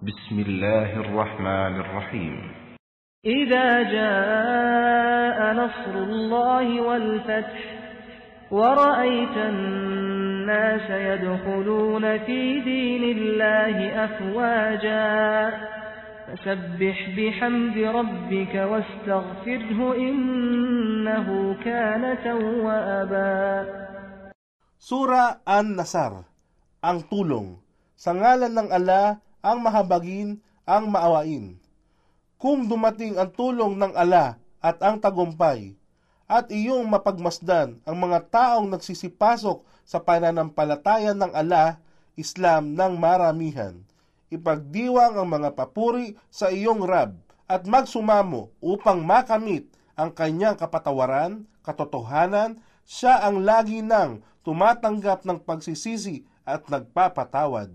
بسم الله الرحمن الرحيم إذا جاء نصر الله والفتح ورأيت الناس يدخلون في دين الله أفواجا فسبح بحمد ربك واستغفره إنه كان توابا Sura An-Nasar, ang tulong. Sa ngalan ng ala, ang mahabagin, ang maawain. Kung dumating ang tulong ng ala at ang tagumpay, at iyong mapagmasdan ang mga taong nagsisipasok sa pananampalatayan ng ala, Islam ng maramihan. Ipagdiwang ang mga papuri sa iyong Rab at magsumamo upang makamit ang kanyang kapatawaran, katotohanan, siya ang lagi nang tumatanggap ng pagsisisi at nagpapatawad.